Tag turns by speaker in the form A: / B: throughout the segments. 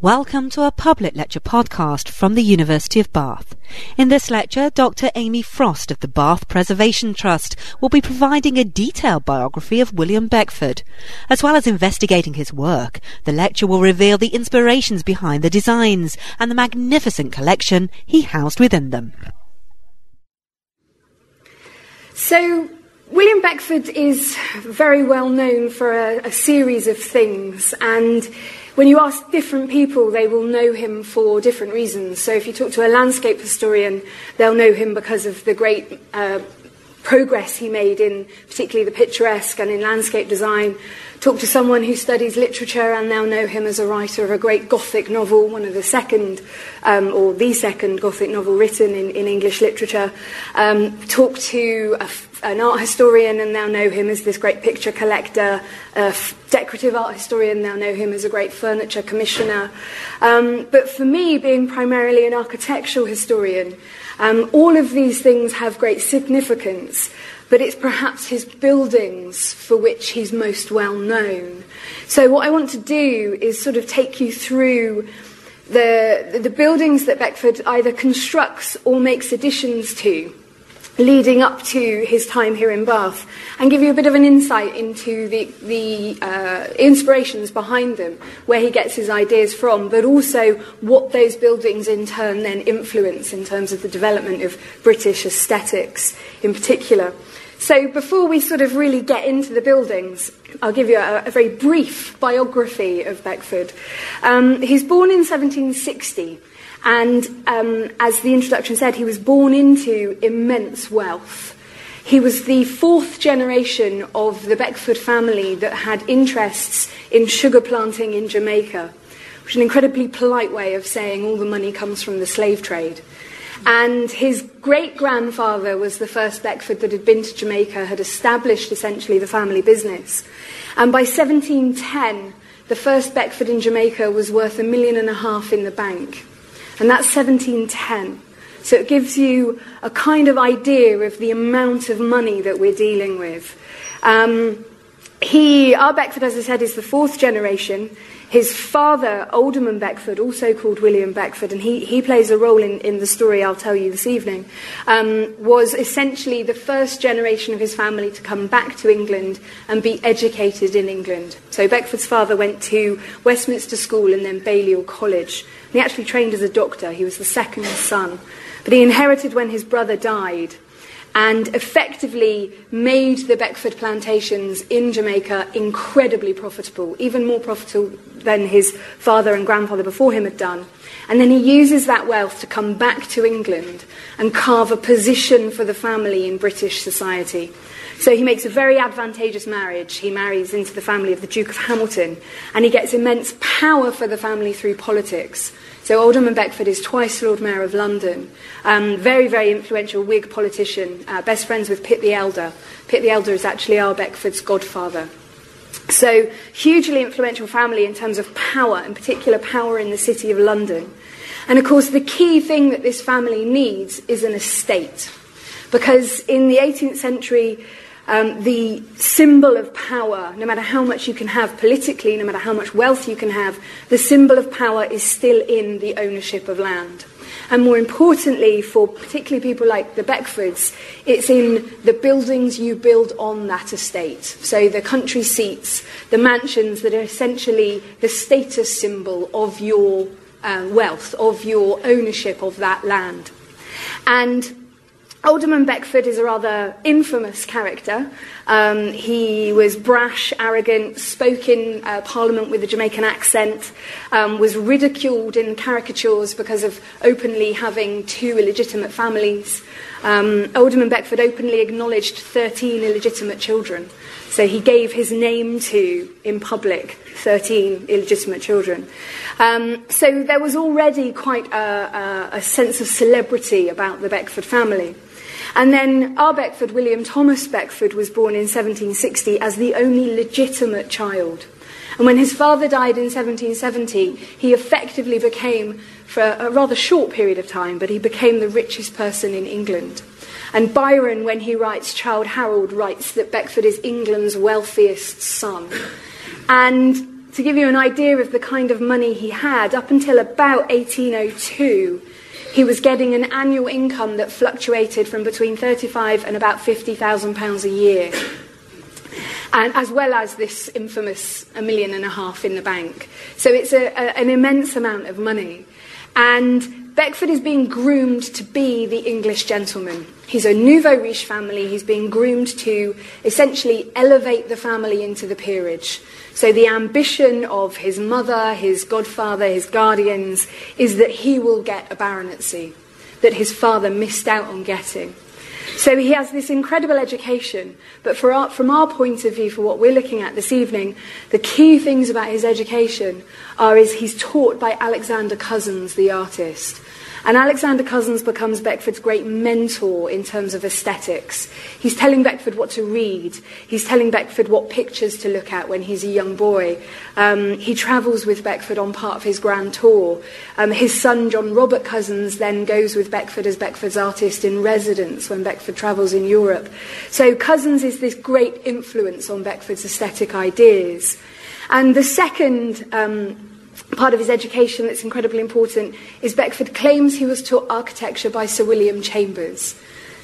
A: Welcome to a public lecture podcast from the University of Bath. In this lecture, Dr. Amy Frost of the Bath Preservation Trust will be providing a detailed biography of William Beckford. As well as investigating his work, the lecture will reveal the inspirations behind the designs and the magnificent collection he housed within them.
B: So, William Beckford is very well known for a, a series of things, and when you ask different people, they will know him for different reasons. So if you talk to a landscape historian, they'll know him because of the great uh, progress he made in particularly the picturesque and in landscape design. Talk to someone who studies literature and they'll know him as a writer of a great Gothic novel, one of the second, um, or the second Gothic novel written in, in English literature. Um, talk to a, an art historian and they'll know him as this great picture collector. A decorative art historian, they'll know him as a great furniture commissioner. Um, but for me, being primarily an architectural historian, um, all of these things have great significance but it's perhaps his buildings for which he's most well known. So, what I want to do is sort of take you through the, the buildings that Beckford either constructs or makes additions to leading up to his time here in Bath and give you a bit of an insight into the, the uh, inspirations behind them, where he gets his ideas from, but also what those buildings in turn then influence in terms of the development of British aesthetics in particular. So, before we sort of really get into the buildings, I'll give you a, a very brief biography of Beckford. Um, he's born in 1760, and um, as the introduction said, he was born into immense wealth. He was the fourth generation of the Beckford family that had interests in sugar planting in Jamaica, which is an incredibly polite way of saying all the money comes from the slave trade. And his great grandfather was the first Beckford that had been to Jamaica, had established essentially the family business. And by 1710, the first Beckford in Jamaica was worth a million and a half in the bank. And that's 1710. So it gives you a kind of idea of the amount of money that we're dealing with. Um, he, our Beckford, as I said, is the fourth generation. His father, Alderman Beckford, also called William Beckford, and he, he plays a role in, in the story I'll tell you this evening, um, was essentially the first generation of his family to come back to England and be educated in England. So Beckford's father went to Westminster School and then Balliol College. And he actually trained as a doctor. He was the second son. But he inherited when his brother died and effectively made the Beckford plantations in Jamaica incredibly profitable, even more profitable than his father and grandfather before him had done. And then he uses that wealth to come back to England and carve a position for the family in British society. So he makes a very advantageous marriage. He marries into the family of the Duke of Hamilton, and he gets immense power for the family through politics. So Alderman Beckford is twice Lord Mayor of London, um, very, very influential Whig politician, uh, best friends with Pitt the Elder. Pitt the Elder is actually our Beckford's godfather. So, hugely influential family in terms of power, in particular power in the city of London. And of course, the key thing that this family needs is an estate. Because in the 18th century, um, the symbol of power, no matter how much you can have politically, no matter how much wealth you can have, the symbol of power is still in the ownership of land. And more importantly, for particularly people like the Beckfords, it's in the buildings you build on that estate. So the country seats, the mansions that are essentially the status symbol of your um, wealth, of your ownership of that land. And Alderman Beckford is a rather infamous character. Um, he was brash, arrogant, spoke in uh, Parliament with a Jamaican accent, um, was ridiculed in caricatures because of openly having two illegitimate families. Um, Alderman Beckford openly acknowledged 13 illegitimate children. So he gave his name to, in public, 13 illegitimate children. Um, so there was already quite a, a, a sense of celebrity about the Beckford family. And then our Beckford, William Thomas Beckford, was born in 1760 as the only legitimate child. And when his father died in 1770, he effectively became, for a rather short period of time, but he became the richest person in England. And Byron, when he writes Childe Harold, writes that Beckford is England's wealthiest son. And to give you an idea of the kind of money he had, up until about 1802, he was getting an annual income that fluctuated from between 35 and about 50,000 pounds a year. And as well as this infamous a million and a half in the bank. So it's a, a, an immense amount of money. And Beckford is being groomed to be the English gentleman. He's a nouveau riche family. He's being groomed to essentially elevate the family into the peerage. So the ambition of his mother, his godfather, his guardians is that he will get a baronetcy that his father missed out on getting. So he has this incredible education, but our, from our point of view, for what we're looking at this evening, the key things about his education are is he's taught by Alexander Cozens, the artist. And Alexander Cozens becomes Beckford's great mentor in terms of aesthetics. He's telling Beckford what to read. He's telling Beckford what pictures to look at when he's a young boy. Um, he travels with Beckford on part of his grand tour. Um, his son, John Robert Cozens, then goes with Beckford as Beckford's artist in residence when Beckford travels in Europe. So Cozens is this great influence on Beckford's aesthetic ideas. And the second um, part of his education that's incredibly important is Beckford claims he was taught architecture by Sir William Chambers.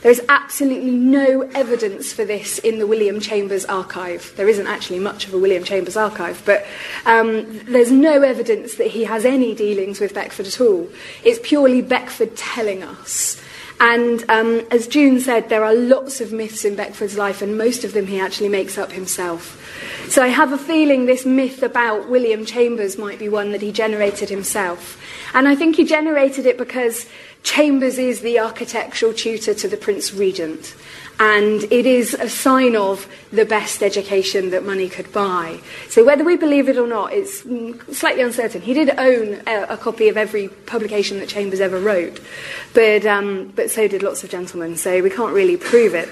B: There is absolutely no evidence for this in the William Chambers archive. There isn't actually much of a William Chambers archive, but um, there's no evidence that he has any dealings with Beckford at all. It's purely Beckford telling us. And um, as June said, there are lots of myths in Beckford's life, and most of them he actually makes up himself. So I have a feeling this myth about William Chambers might be one that he generated himself. And I think he generated it because Chambers is the architectural tutor to the Prince Regent. And it is a sign of the best education that money could buy. So whether we believe it or not, it's slightly uncertain. He did own a, a copy of every publication that Chambers ever wrote, but, um, but so did lots of gentlemen, so we can't really prove it.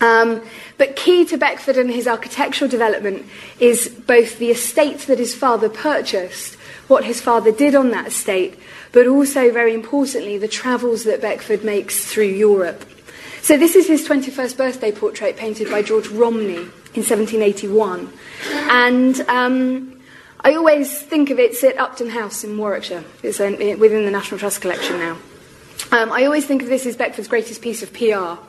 B: Um, but key to Beckford and his architectural development is both the estate that his father purchased, what his father did on that estate, but also, very importantly, the travels that Beckford makes through Europe. So, this is his 21st birthday portrait painted by George Romney in 1781. And um, I always think of it at Upton House in Warwickshire. It's within the National Trust collection now. Um, I always think of this as Beckford's greatest piece of PR.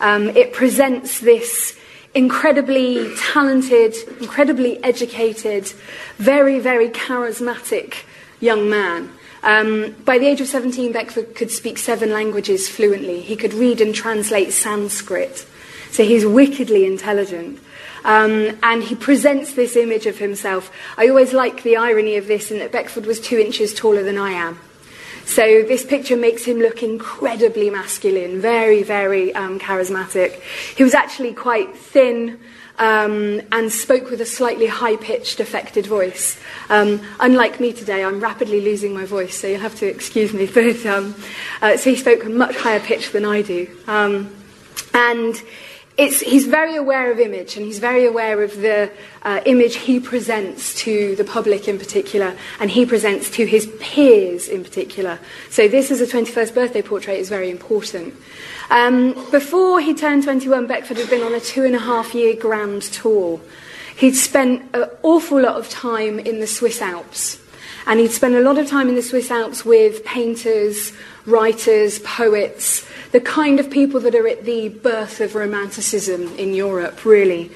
B: Um, it presents this incredibly talented, incredibly educated, very, very charismatic young man. Um, by the age of 17, Beckford could speak seven languages fluently. He could read and translate Sanskrit. So he's wickedly intelligent. Um, and he presents this image of himself. I always like the irony of this in that Beckford was two inches taller than I am. So this picture makes him look incredibly masculine, very, very um, charismatic. He was actually quite thin. Um, and spoke with a slightly high pitched, affected voice. Um, unlike me today, I'm rapidly losing my voice, so you'll have to excuse me. But, um, uh, so he spoke a much higher pitch than I do. Um, and he's very aware of image and he's very aware of the uh, image he presents to the public in particular and he presents to his peers in particular. So this as a 21st birthday portrait is very important. Um, before he turned 21, Beckford had been on a two and a half year grand tour. He'd spent an awful lot of time in the Swiss Alps. And he'd spent a lot of time in the Swiss Alps with painters, writers, poets, the kind of people that are at the birth of Romanticism in Europe, really.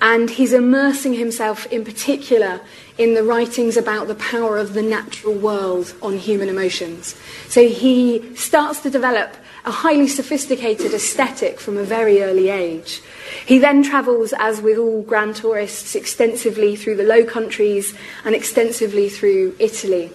B: And he's immersing himself in particular in the writings about the power of the natural world on human emotions. So he starts to develop a highly sophisticated aesthetic from a very early age. He then travels, as with all grand tourists, extensively through the Low Countries and extensively through Italy.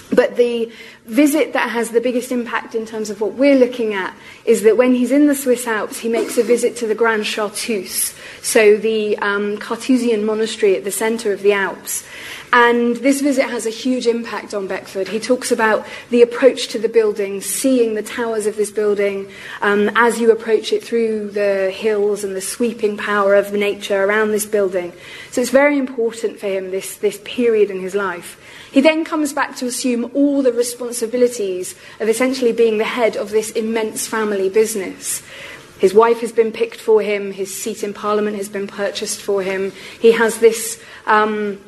B: But the visit that has the biggest impact in terms of what we're looking at is that when he's in the Swiss Alps, he makes a visit to the Grand Chartreuse, so the um, Carthusian monastery at the centre of the Alps. And this visit has a huge impact on Beckford. He talks about the approach to the building, seeing the towers of this building um, as you approach it through the hills and the sweeping power of nature around this building. So it's very important for him, this, this period in his life. He then comes back to assume all the responsibilities of essentially being the head of this immense family business. His wife has been picked for him, his seat in Parliament has been purchased for him. He has this. Um,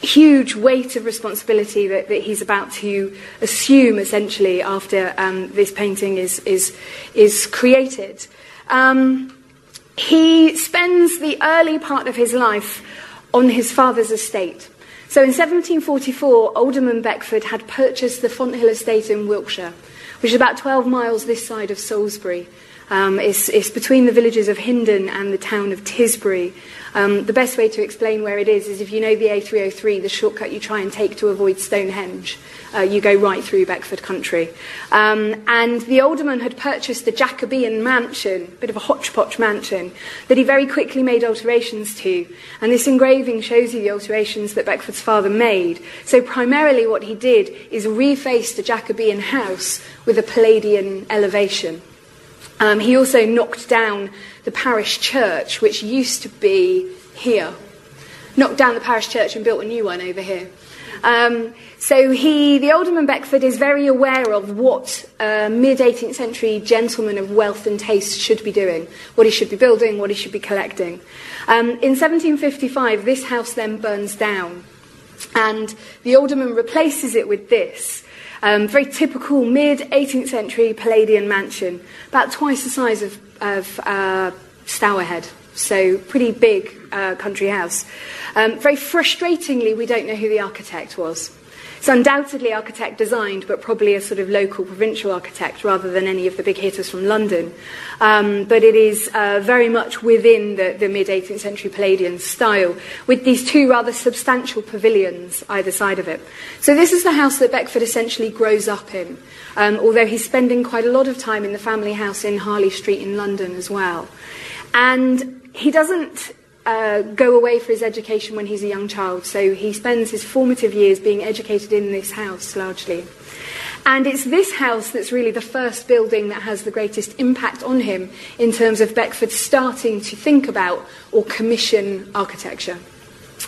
B: huge weight of responsibility that, that he's about to assume essentially after um, this painting is, is, is created. Um, he spends the early part of his life on his father's estate. So in 1744, Alderman Beckford had purchased the Fonthill estate in Wiltshire, which is about 12 miles this side of Salisbury. Um, it's, it's, between the villages of Hindon and the town of Tisbury. Um, the best way to explain where it is is if you know the A303, the shortcut you try and take to avoid Stonehenge, uh, you go right through Beckford country. Um, and the alderman had purchased the Jacobean mansion, a bit of a hodgepodge mansion, that he very quickly made alterations to. And this engraving shows you the alterations that Beckford's father made. So primarily what he did is reface the Jacobean house with a Palladian elevation. Um, he also knocked down the parish church, which used to be here. Knocked down the parish church and built a new one over here. Um, so he, the Alderman Beckford is very aware of what a mid 18th century gentleman of wealth and taste should be doing, what he should be building, what he should be collecting. Um, in 1755, this house then burns down, and the Alderman replaces it with this. Um, very typical mid 18th century Palladian mansion, about twice the size of, of uh, Stourhead. So, pretty big uh, country house. Um, very frustratingly, we don't know who the architect was. It's undoubtedly architect designed, but probably a sort of local provincial architect rather than any of the big hitters from London. Um, but it is uh, very much within the, the mid 18th century Palladian style, with these two rather substantial pavilions either side of it. So, this is the house that Beckford essentially grows up in, um, although he's spending quite a lot of time in the family house in Harley Street in London as well. And he doesn't uh, go away for his education when he's a young child. So he spends his formative years being educated in this house largely. And it's this house that's really the first building that has the greatest impact on him in terms of Beckford starting to think about or commission architecture.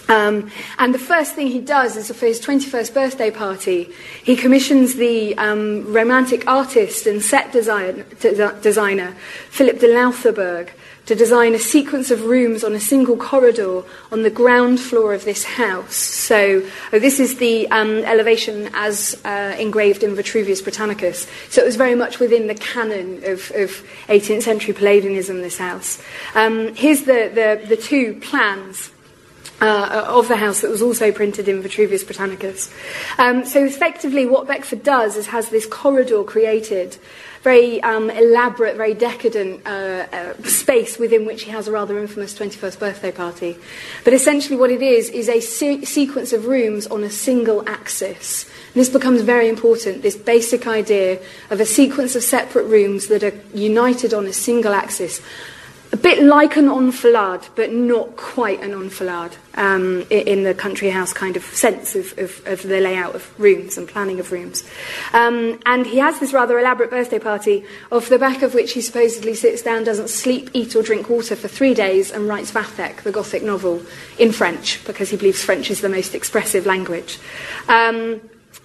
B: Um, and the first thing he does is for his 21st birthday party, he commissions the um, romantic artist and set design, designer Philip de Loutherbourg to design a sequence of rooms on a single corridor on the ground floor of this house. So, oh, this is the um, elevation as uh, engraved in Vitruvius Britannicus. So, it was very much within the canon of, of 18th century Palladianism, this house. Um, here's the, the, the two plans. Uh, of the house that was also printed in Vitruvius Britannicus. Um, so effectively, what Beckford does is has this corridor created very um, elaborate, very decadent uh, uh, space within which he has a rather infamous 21st birthday party. But essentially, what it is is a se- sequence of rooms on a single axis. And this becomes very important this basic idea of a sequence of separate rooms that are united on a single axis a bit like an enfilade, but not quite an enfilade um, in the country house kind of sense of, of, of, the layout of rooms and planning of rooms. Um, and he has this rather elaborate birthday party, off the back of which he supposedly sits down, doesn't sleep, eat, or drink water for three days, and writes Vathek, the Gothic novel, in French, because he believes French is the most expressive language. Um,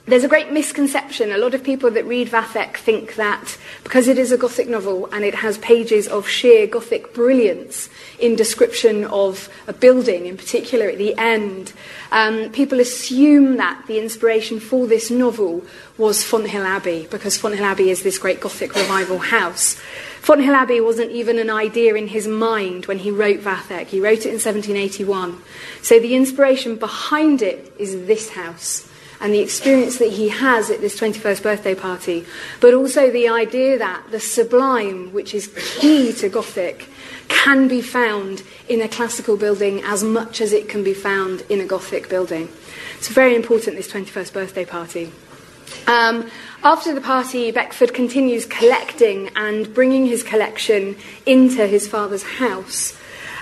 B: there's a great misconception. A lot of people that read Vathek think that because it is a Gothic novel and it has pages of sheer Gothic brilliance in description of a building, in particular at the end, um, people assume that the inspiration for this novel was Fonthill Abbey, because Fonthill Abbey is this great Gothic revival house. Fonthill Abbey wasn't even an idea in his mind when he wrote Vathek. He wrote it in 1781. So the inspiration behind it is this house and the experience that he has at this 21st birthday party, but also the idea that the sublime, which is key to Gothic, can be found in a classical building as much as it can be found in a Gothic building. It's very important, this 21st birthday party. Um, after the party, Beckford continues collecting and bringing his collection into his father's house.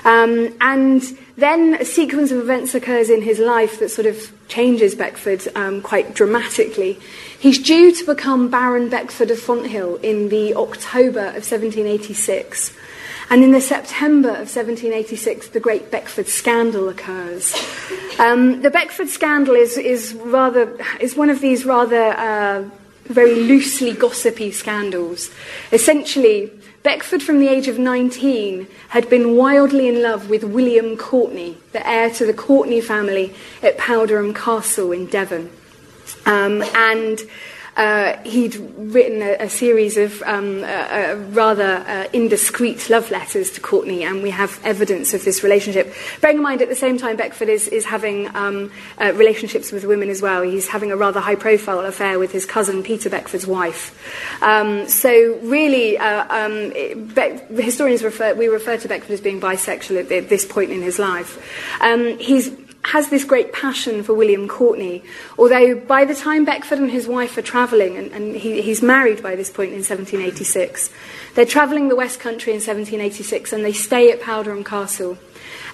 B: Um, and then a sequence of events occurs in his life that sort of changes Beckford um, quite dramatically. He's due to become Baron Beckford of Fonthill in the October of 1786. And in the September of 1786, the great Beckford scandal occurs. Um, the Beckford scandal is, is, rather, is one of these rather uh, very loosely gossipy scandals. Essentially, Beckford, from the age of 19, had been wildly in love with William Courtenay, the heir to the Courtenay family at Powderham Castle in Devon. Um, and uh, he'd written a, a series of um, rather uh, indiscreet love letters to Courtenay, and we have evidence of this relationship. Bearing in mind, at the same time, Beckford is, is having um, uh, relationships with women as well. He's having a rather high profile affair with his cousin Peter Beckford's wife. Um, so, really, uh, um, Be- historians refer, we refer to Beckford as being bisexual at, at this point in his life. Um, he's has this great passion for William Courtenay, although by the time Beckford and his wife are travelling, and, and he, he's married by this point in 1786, they're travelling the West Country in 1786 and they stay at Powderham Castle.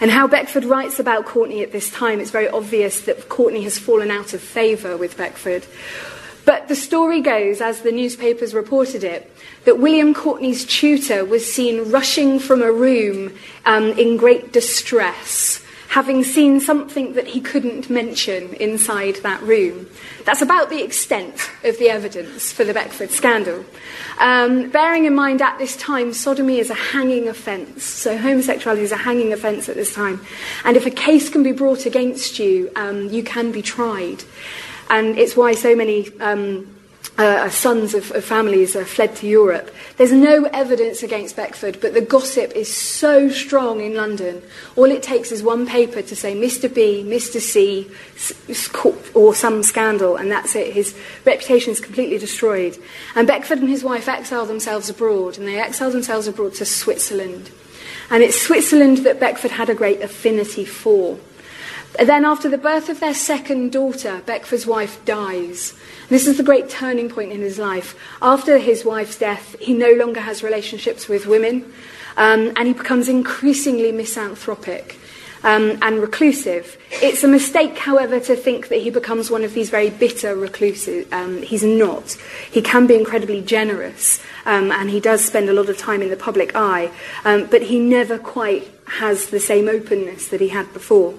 B: And how Beckford writes about Courtenay at this time, it's very obvious that Courtenay has fallen out of favour with Beckford. But the story goes, as the newspapers reported it, that William Courtenay's tutor was seen rushing from a room um, in great distress having seen something that he couldn't mention inside that room. That's about the extent of the evidence for the Beckford scandal. Um, bearing in mind at this time, sodomy is a hanging offence. So homosexuality is a hanging offence at this time. And if a case can be brought against you, um, you can be tried. And it's why so many um, uh, sons of, of families uh, fled to Europe. There's no evidence against Beckford, but the gossip is so strong in London. All it takes is one paper to say Mr. B, Mr. C, or some scandal, and that's it. His reputation is completely destroyed. And Beckford and his wife exile themselves abroad, and they exile themselves abroad to Switzerland. And it's Switzerland that Beckford had a great affinity for. Then, after the birth of their second daughter, Beckford's wife dies. This is the great turning point in his life. After his wife's death, he no longer has relationships with women, um, and he becomes increasingly misanthropic. Um, and reclusive. It's a mistake, however, to think that he becomes one of these very bitter recluses. Um, he's not. He can be incredibly generous, um, and he does spend a lot of time in the public eye, um, but he never quite has the same openness that he had before.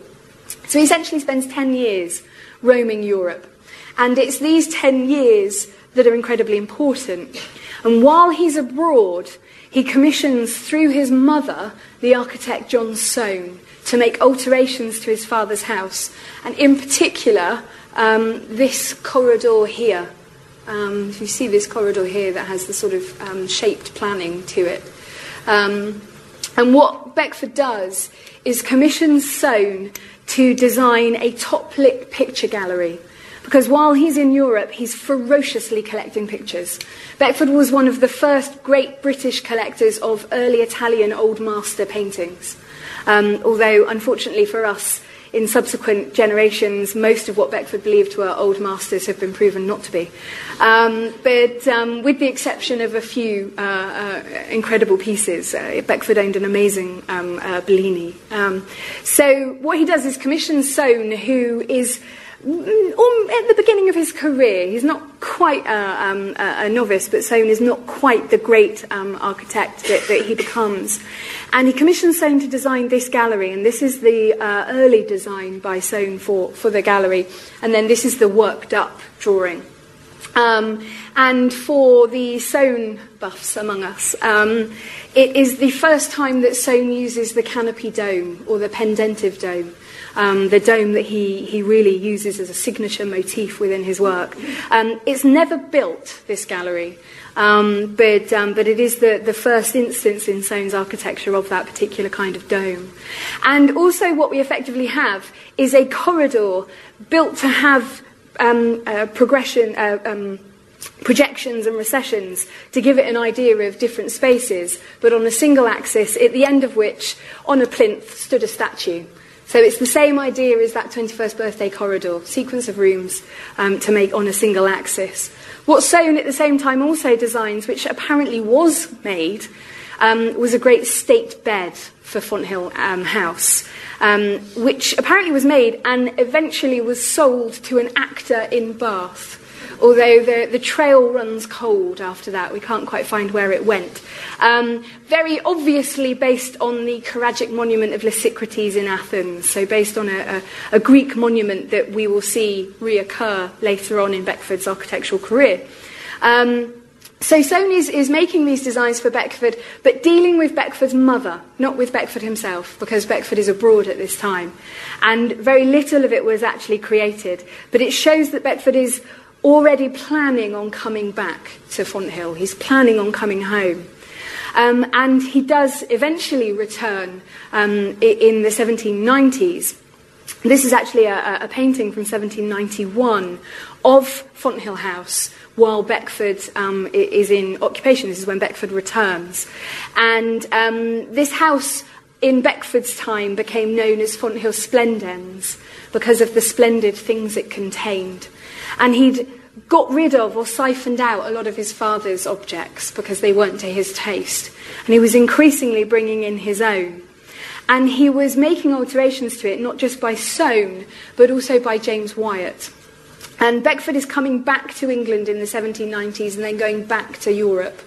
B: So he essentially spends 10 years roaming Europe. And it's these 10 years that are incredibly important. And while he's abroad, he commissions through his mother, the architect John Soane, to make alterations to his father's house. And in particular, um, this corridor here. Um, if you see this corridor here that has the sort of um, shaped planning to it. Um, and what Beckford does is commissions Soane to design a top lit picture gallery. Because while he's in Europe, he's ferociously collecting pictures. Beckford was one of the first great British collectors of early Italian Old Master paintings. Um, although, unfortunately for us, in subsequent generations, most of what Beckford believed were old masters have been proven not to be. Um, but um, with the exception of a few uh, uh, incredible pieces, uh, Beckford owned an amazing um, uh, Bellini. Um, so what he does is commission Soane, who is at the beginning of his career, he's not quite a, um, a, novice, but Soane is not quite the great um, architect that, that, he becomes. And he commissions Soane to design this gallery, and this is the uh, early design by Soane for, for the gallery, and then this is the worked up drawing. Um, and for the Soane buffs among us, um, it is the first time that Soane uses the canopy dome or the pendentive dome um, the dome that he, he really uses as a signature motif within his work. Um, it's never built, this gallery, um, but, um, but it is the, the first instance in Soane's architecture of that particular kind of dome. And also, what we effectively have is a corridor built to have um, progression. Uh, um, projections and recessions to give it an idea of different spaces, but on a single axis, at the end of which, on a plinth, stood a statue. So it's the same idea as that 21st birthday corridor, sequence of rooms um, to make on a single axis. What Soane at the same time also designs, which apparently was made, um, was a great state bed for Fonthill um, House, um, which apparently was made and eventually was sold to an actor in Bath although the, the trail runs cold after that. We can't quite find where it went. Um, very obviously based on the Choragic monument of Lysicrates in Athens, so based on a, a, a Greek monument that we will see reoccur later on in Beckford's architectural career. Um, Soane is, is making these designs for Beckford, but dealing with Beckford's mother, not with Beckford himself, because Beckford is abroad at this time. And very little of it was actually created. But it shows that Beckford is already planning on coming back to Fonthill. He's planning on coming home. Um, and he does eventually return um, in the 1790s. This is actually a, a painting from 1791 of Fonthill House while Beckford um, is in occupation. This is when Beckford returns. And um, this house in Beckford's time became known as Fonthill Splendens because of the splendid things it contained. And he'd got rid of or siphoned out a lot of his father's objects because they weren't to his taste. And he was increasingly bringing in his own. And he was making alterations to it, not just by Soane, but also by James Wyatt. And Beckford is coming back to England in the 1790s and then going back to Europe.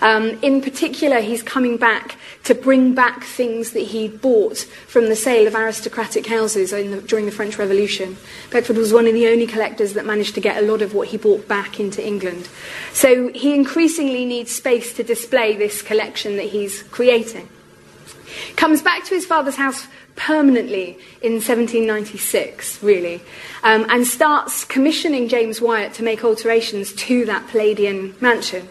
B: Um, in particular, he's coming back to bring back things that he bought from the sale of aristocratic houses the, during the French Revolution. Beckford was one of the only collectors that managed to get a lot of what he bought back into England. So he increasingly needs space to display this collection that he's creating. Comes back to his father's house permanently in 1796, really, um, and starts commissioning James Wyatt to make alterations to that Palladian mansion.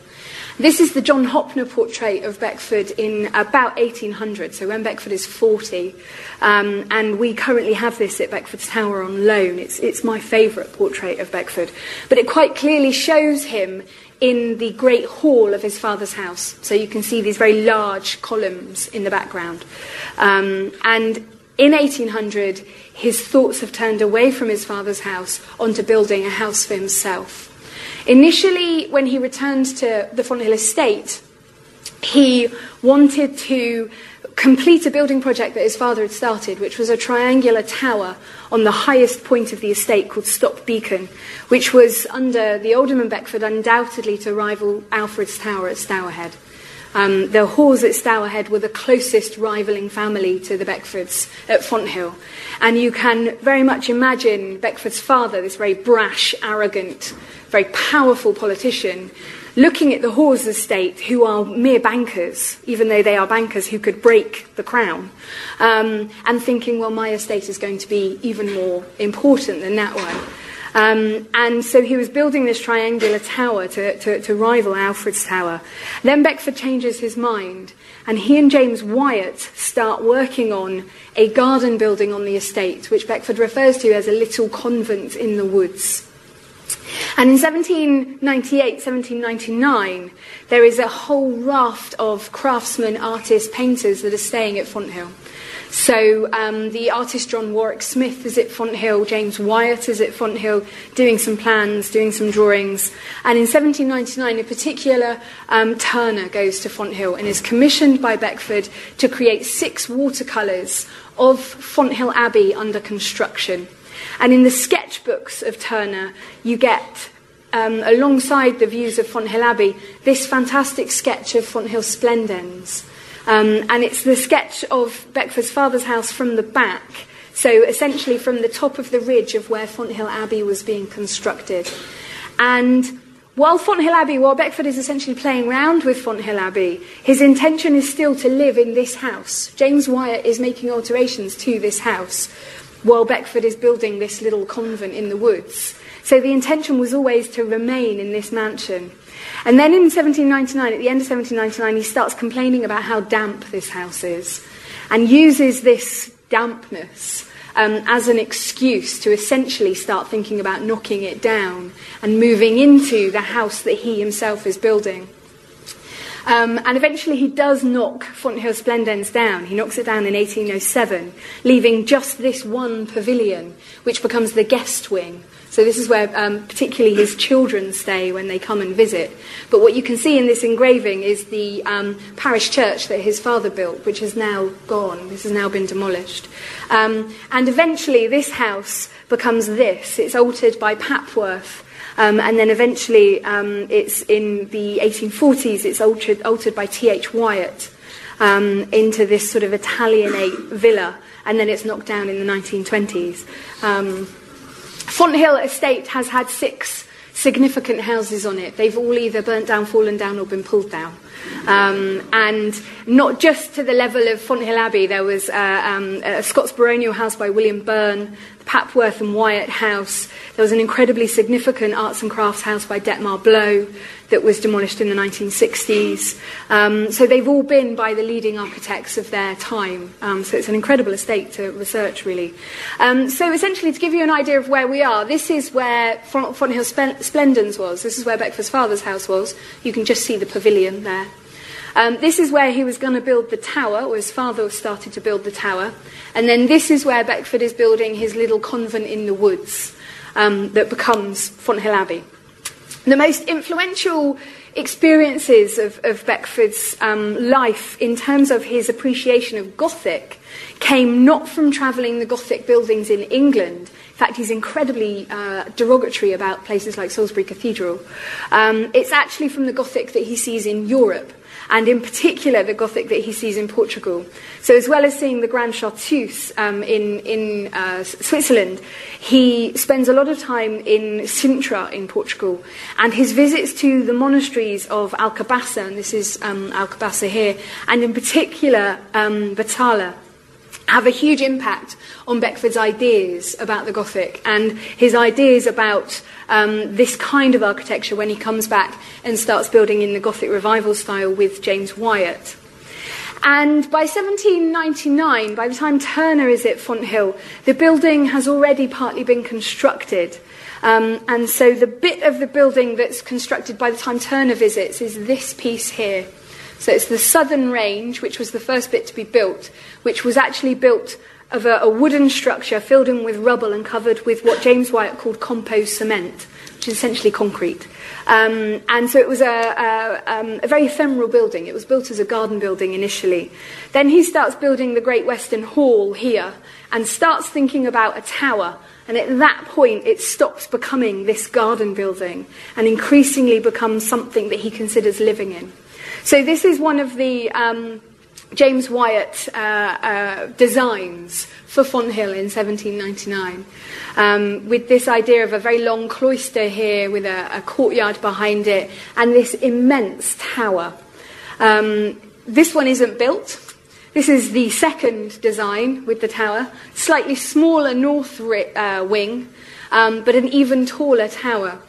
B: This is the John Hoppner portrait of Beckford in about 1800, so when Beckford is 40. Um, and we currently have this at Beckford's Tower on loan. It's, it's my favourite portrait of Beckford. But it quite clearly shows him in the great hall of his father's house. So you can see these very large columns in the background. Um, and in 1800, his thoughts have turned away from his father's house onto building a house for himself. Initially, when he returned to the Fonthill estate, he wanted to complete a building project that his father had started, which was a triangular tower on the highest point of the estate called Stock Beacon, which was under the Alderman Beckford undoubtedly to rival Alfred's Tower at Stourhead. Um, the Hoares at Stourhead were the closest rivaling family to the Beckfords at Fonthill. And you can very much imagine Beckford's father, this very brash, arrogant, very powerful politician, looking at the Hoares estate, who are mere bankers, even though they are bankers who could break the crown, um, and thinking, well, my estate is going to be even more important than that one. Um, and so he was building this triangular tower to, to, to, rival Alfred's Tower. Then Beckford changes his mind, and he and James Wyatt start working on a garden building on the estate, which Beckford refers to as a little convent in the woods. And in 1798, 1799, there is a whole raft of craftsmen, artists, painters that are staying at Fonthill. So um, the artist John Warwick Smith is at Fonthill, James Wyatt is at Fonthill, doing some plans, doing some drawings. And in 1799, in particular, um, Turner goes to Fonthill and is commissioned by Beckford to create six watercolours of Fonthill Abbey under construction. And in the sketchbooks of Turner, you get, um, alongside the views of Fonthill Abbey, this fantastic sketch of Fonthill Splendens. Um, and it's the sketch of Beckford's father's house from the back. So essentially from the top of the ridge of where Fonthill Abbey was being constructed. And while Fonthill Abbey, while Beckford is essentially playing around with Fonthill Abbey, his intention is still to live in this house. James Wyatt is making alterations to this house while Beckford is building this little convent in the woods. So the intention was always to remain in this mansion. And then in 1799, at the end of 1799, he starts complaining about how damp this house is and uses this dampness um, as an excuse to essentially start thinking about knocking it down and moving into the house that he himself is building. Um, and eventually he does knock Fonthill Splendens down. He knocks it down in 1807, leaving just this one pavilion, which becomes the guest wing. So this is where um, particularly his children stay when they come and visit. But what you can see in this engraving is the um, parish church that his father built, which has now gone. This has now been demolished. Um, and eventually this house becomes this. It's altered by Papworth um, and then eventually, um, it's in the 1840s, it's altered, altered by T.H. Wyatt um, into this sort of Italianate villa, and then it's knocked down in the 1920s. Um, Fonthill Estate has had six significant houses on it. They've all either burnt down, fallen down, or been pulled down. Um, and not just to the level of Fonthill Abbey, there was uh, um, a Scots baronial house by William Burn, the Papworth and Wyatt House. There was an incredibly significant arts and crafts house by Detmar Blow that was demolished in the 1960s. Um, so they've all been by the leading architects of their time. Um, so it's an incredible estate to research, really. Um, so essentially, to give you an idea of where we are, this is where Fonthill Splendens was. This is where Beckford's father's house was. You can just see the pavilion there. Um, this is where he was going to build the tower, or his father started to build the tower. And then this is where Beckford is building his little convent in the woods um, that becomes Fonthill Abbey. The most influential experiences of, of Beckford's um, life in terms of his appreciation of Gothic came not from travelling the Gothic buildings in England. In fact, he's incredibly uh, derogatory about places like Salisbury Cathedral. Um, it's actually from the Gothic that he sees in Europe and in particular the Gothic that he sees in Portugal. So, as well as seeing the Grand Chartreuse um, in, in uh, Switzerland, he spends a lot of time in Sintra in Portugal, and his visits to the monasteries of Alcobaça, and this is um, Alcobaça here, and in particular um, Batalha, have a huge impact on Beckford's ideas about the Gothic and his ideas about um, this kind of architecture when he comes back and starts building in the Gothic revival style with James Wyatt. And by 1799, by the time Turner is at Fonthill, the building has already partly been constructed. Um, and so the bit of the building that's constructed by the time Turner visits is this piece here. So it's the southern range, which was the first bit to be built, which was actually built of a, a wooden structure filled in with rubble and covered with what James Wyatt called composed cement, which is essentially concrete. Um, and so it was a, a, um, a, very ephemeral building. It was built as a garden building initially. Then he starts building the Great Western Hall here and starts thinking about a tower. And at that point, it stops becoming this garden building and increasingly becomes something that he considers living in. So this is one of the um, James Wyatt uh, uh, designs for Fonthill in 1799, um, with this idea of a very long cloister here with a, a courtyard behind it and this immense tower. Um, this one isn't built. This is the second design with the tower, slightly smaller north ri- uh, wing, um, but an even taller tower.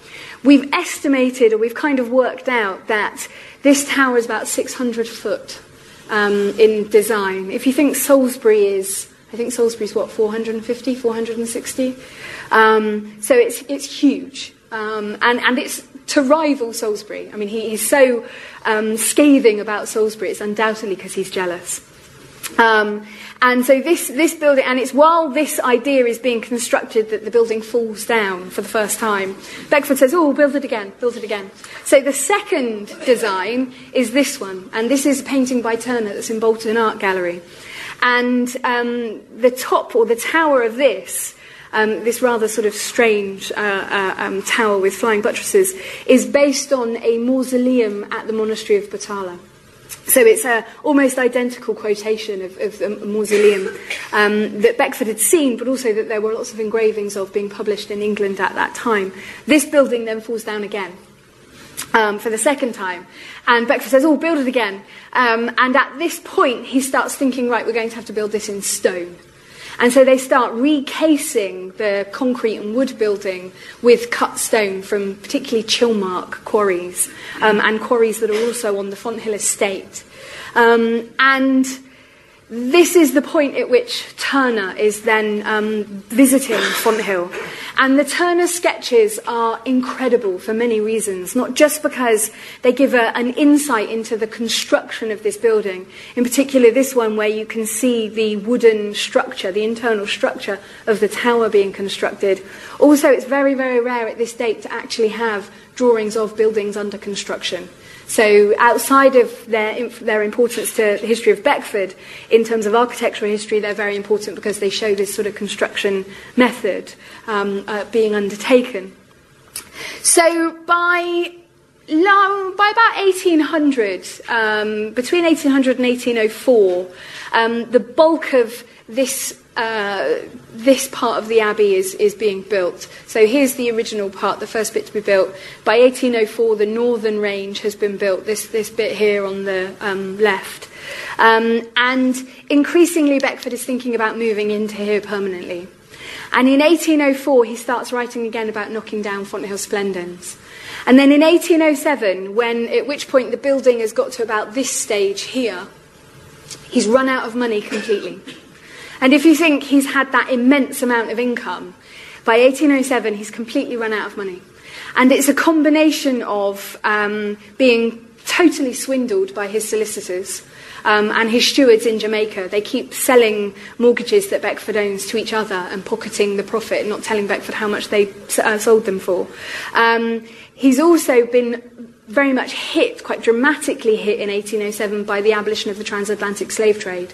B: We've estimated, or we've kind of worked out, that this tower is about 600 foot um, in design. If you think Salisbury is, I think Salisbury is what, 450, 460? Um, so it's, it's huge. Um, and, and it's to rival Salisbury. I mean, he, he's so um, scathing about Salisbury, it's undoubtedly because he's jealous. Um, and so this, this building, and it's while this idea is being constructed that the building falls down for the first time. Beckford says, oh, build it again, build it again. So the second design is this one, and this is a painting by Turner that's in Bolton Art Gallery. And um, the top or the tower of this, um, this rather sort of strange uh, uh, um, tower with flying buttresses, is based on a mausoleum at the monastery of Batalha. So it's an almost identical quotation of, of the mausoleum um, that Beckford had seen, but also that there were lots of engravings of being published in England at that time. This building then falls down again. Um, for the second time. And Beckford says, Oh, build it again. Um, and at this point, he starts thinking, Right, we're going to have to build this in stone. And so they start recasing the concrete and wood building with cut stone from particularly Chilmark quarries um, and quarries that are also on the Fonthill estate. Um, and this is the point at which Turner is then um, visiting Fonthill. And the Turner sketches are incredible for many reasons, not just because they give a, an insight into the construction of this building, in particular this one where you can see the wooden structure, the internal structure of the tower being constructed. Also, it's very, very rare at this date to actually have drawings of buildings under construction. So, outside of their, their importance to the history of Beckford, in terms of architectural history, they're very important because they show this sort of construction method um, uh, being undertaken. So, by by about 1800, um, between 1800 and 1804, um, the bulk of this uh, this part of the abbey is, is being built. So here's the original part, the first bit to be built. By 1804, the northern range has been built, this, this bit here on the um, left. Um, and increasingly, Beckford is thinking about moving into here permanently. And in 1804, he starts writing again about knocking down Fonthill Splendens. And then in 1807, when, at which point the building has got to about this stage here, he's run out of money completely. And if you think he's had that immense amount of income, by 1807 he's completely run out of money. And it's a combination of um, being totally swindled by his solicitors um, and his stewards in Jamaica. They keep selling mortgages that Beckford owns to each other and pocketing the profit, not telling Beckford how much they uh, sold them for. Um, he's also been very much hit, quite dramatically hit in 1807 by the abolition of the transatlantic slave trade.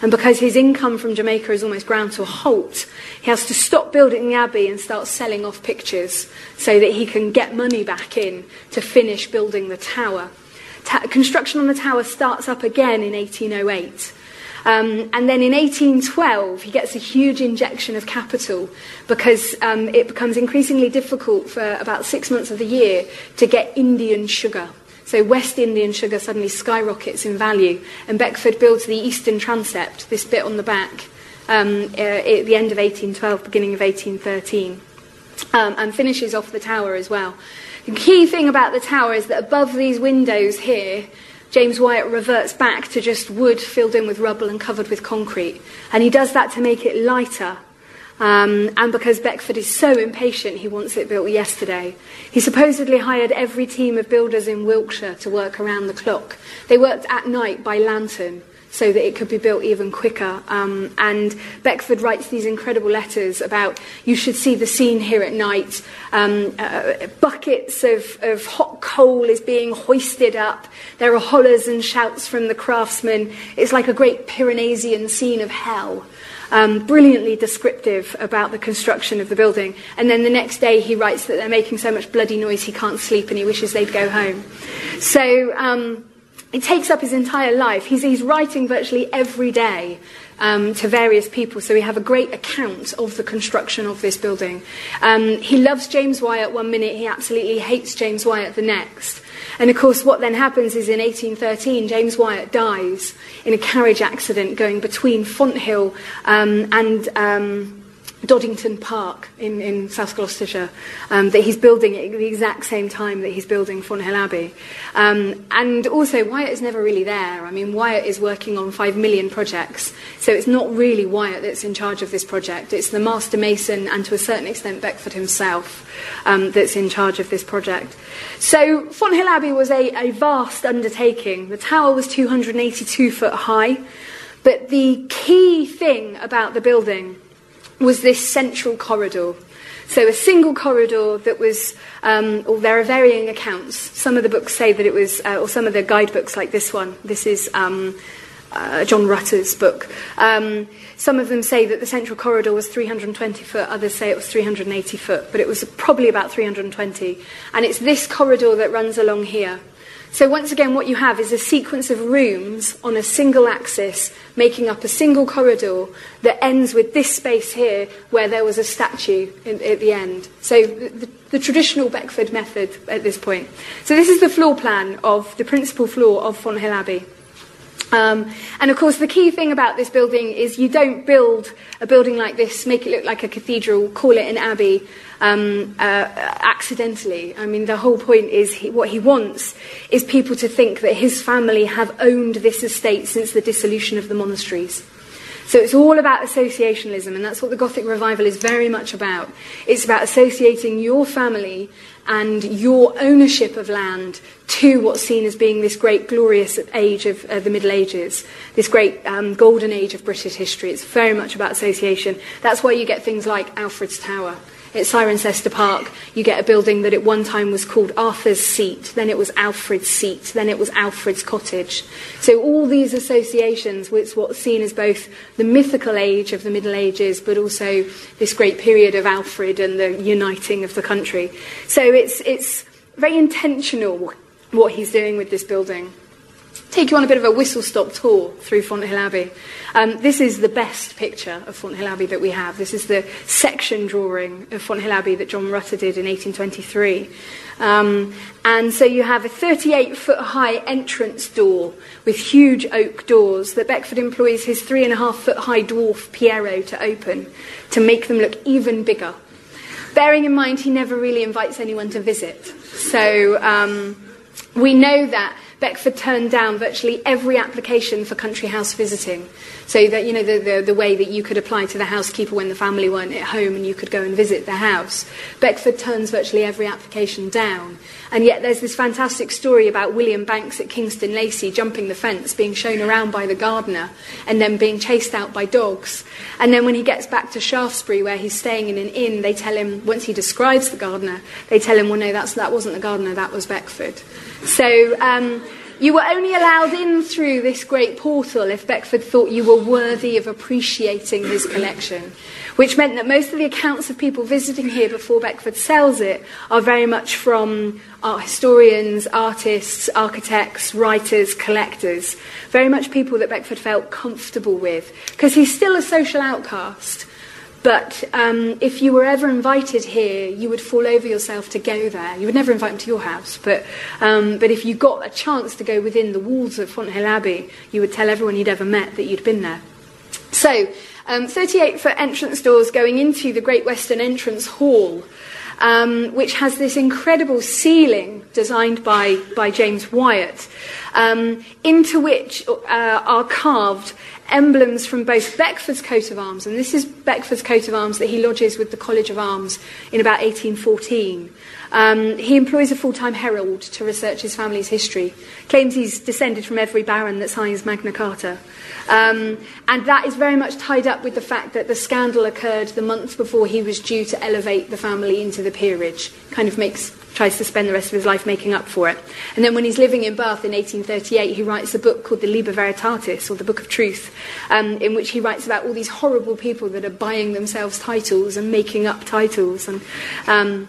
B: And because his income from Jamaica is almost ground to a halt, he has to stop building the abbey and start selling off pictures so that he can get money back in to finish building the tower. Ta- construction on the tower starts up again in 1808. Um, and then in 1812, he gets a huge injection of capital because um, it becomes increasingly difficult for about six months of the year to get Indian sugar. So West Indian sugar suddenly skyrockets in value, and Beckford builds the Eastern Transept, this bit on the back, um, uh, at the end of 1812, beginning of 1813, um, and finishes off the tower as well. The key thing about the tower is that above these windows here, James Wyatt reverts back to just wood filled in with rubble and covered with concrete. And he does that to make it lighter um, and because Beckford is so impatient, he wants it built yesterday. He supposedly hired every team of builders in Wiltshire to work around the clock. They worked at night by lantern so that it could be built even quicker. Um, and Beckford writes these incredible letters about you should see the scene here at night. Um, uh, buckets of, of hot coal is being hoisted up. There are hollers and shouts from the craftsmen. It's like a great Piranesian scene of hell um, brilliantly descriptive about the construction of the building. And then the next day he writes that they're making so much bloody noise he can't sleep and he wishes they'd go home. So um, it takes up his entire life. He's, he's writing virtually every day um, to various people. So we have a great account of the construction of this building. Um, he loves James Wyatt one minute, he absolutely hates James Wyatt the next. And of course, what then happens is in 1813, James Wyatt dies in a carriage accident going between Fonthill um, and. Um, Dodington Park in, in South Gloucestershire um, that he's building at the exact same time that he's building Fonthill Abbey. Um, and also, Wyatt is never really there. I mean, Wyatt is working on five million projects, so it's not really Wyatt that's in charge of this project. It's the master mason and to a certain extent Beckford himself um, that's in charge of this project. So, Fonthill Abbey was a, a vast undertaking. The tower was 282 foot high, but the key thing about the building was this central corridor. So a single corridor that was, um, or there are varying accounts. Some of the books say that it was, uh, or some of the guidebooks like this one. This is um, uh, John Rutter's book. Um, some of them say that the central corridor was 320 foot, others say it was 380 foot, but it was probably about 320. And it's this corridor that runs along here. So, once again, what you have is a sequence of rooms on a single axis, making up a single corridor that ends with this space here where there was a statue in, at the end. So, the, the, traditional Beckford method at this point. So, this is the floor plan of the principal floor of Fonthill Abbey. Um, and of course, the key thing about this building is you don't build a building like this, make it look like a cathedral, call it an abbey um, uh, accidentally. I mean, the whole point is he, what he wants is people to think that his family have owned this estate since the dissolution of the monasteries. So it's all about associationalism, and that's what the Gothic revival is very much about. It's about associating your family and your ownership of land to what's seen as being this great glorious age of uh, the Middle Ages, this great um, golden age of British history. It's very much about association. That's why you get things like Alfred's Tower. At Cirencester Park, you get a building that at one time was called Arthur's Seat, then it was Alfred's Seat, then it was Alfred's Cottage. So all these associations with what's seen as both the mythical age of the Middle Ages, but also this great period of Alfred and the uniting of the country. So it's, it's very intentional what he's doing with this building take you on a bit of a whistle stop tour through Fonthill Abbey. Um, this is the best picture of Fonthill Abbey that we have. This is the section drawing of Fonthill Abbey that John Rutter did in 1823. Um, and so you have a 38 foot high entrance door with huge oak doors that Beckford employs his three and a half foot high dwarf Piero to open to make them look even bigger. Bearing in mind he never really invites anyone to visit. So um, we know that Beckford turned down virtually every application for country house visiting. So that, you know, the, the, the, way that you could apply to the housekeeper when the family weren't at home and you could go and visit the house. Beckford turns virtually every application down. And yet there's this fantastic story about William Bankes at Kingston Lacy jumping the fence, being shown around by the gardener, and then being chased out by dogs. And then when he gets back to Shaftesbury, where he's staying in an inn, they tell him, once he describes the gardener, they tell him, well, no, that's, that wasn't the gardener, that was Beckford. So um, you were only allowed in through this great portal if Beckford thought you were worthy of appreciating his collection, which meant that most of the accounts of people visiting here before Beckford sells it are very much from art historians, artists, architects, writers, collectors, very much people that Beckford felt comfortable with, because he's still a social outcast. But um, if you were ever invited here, you would fall over yourself to go there. You would never invite them to your house, but, um, but if you got a chance to go within the walls of Fonthill Abbey, you would tell everyone you'd ever met that you'd been there. So, um, 38 foot entrance doors going into the Great Western Entrance Hall, um, which has this incredible ceiling designed by, by James Wyatt, um, into which uh, are carved emblems from both Beckford's coat of arms, and this is Beckford's coat of arms that he lodges with the College of Arms in about 1814. Um, he employs a full time herald to research his family's history, claims he's descended from every baron that signs Magna Carta. Um, and that is very much tied up with the fact that the scandal occurred the month before he was due to elevate the family into the peerage. Kind of makes tries to spend the rest of his life making up for it. And then when he's living in Bath in 1838, he writes a book called the Liber Veritatis, or the Book of Truth, um, in which he writes about all these horrible people that are buying themselves titles and making up titles. And um,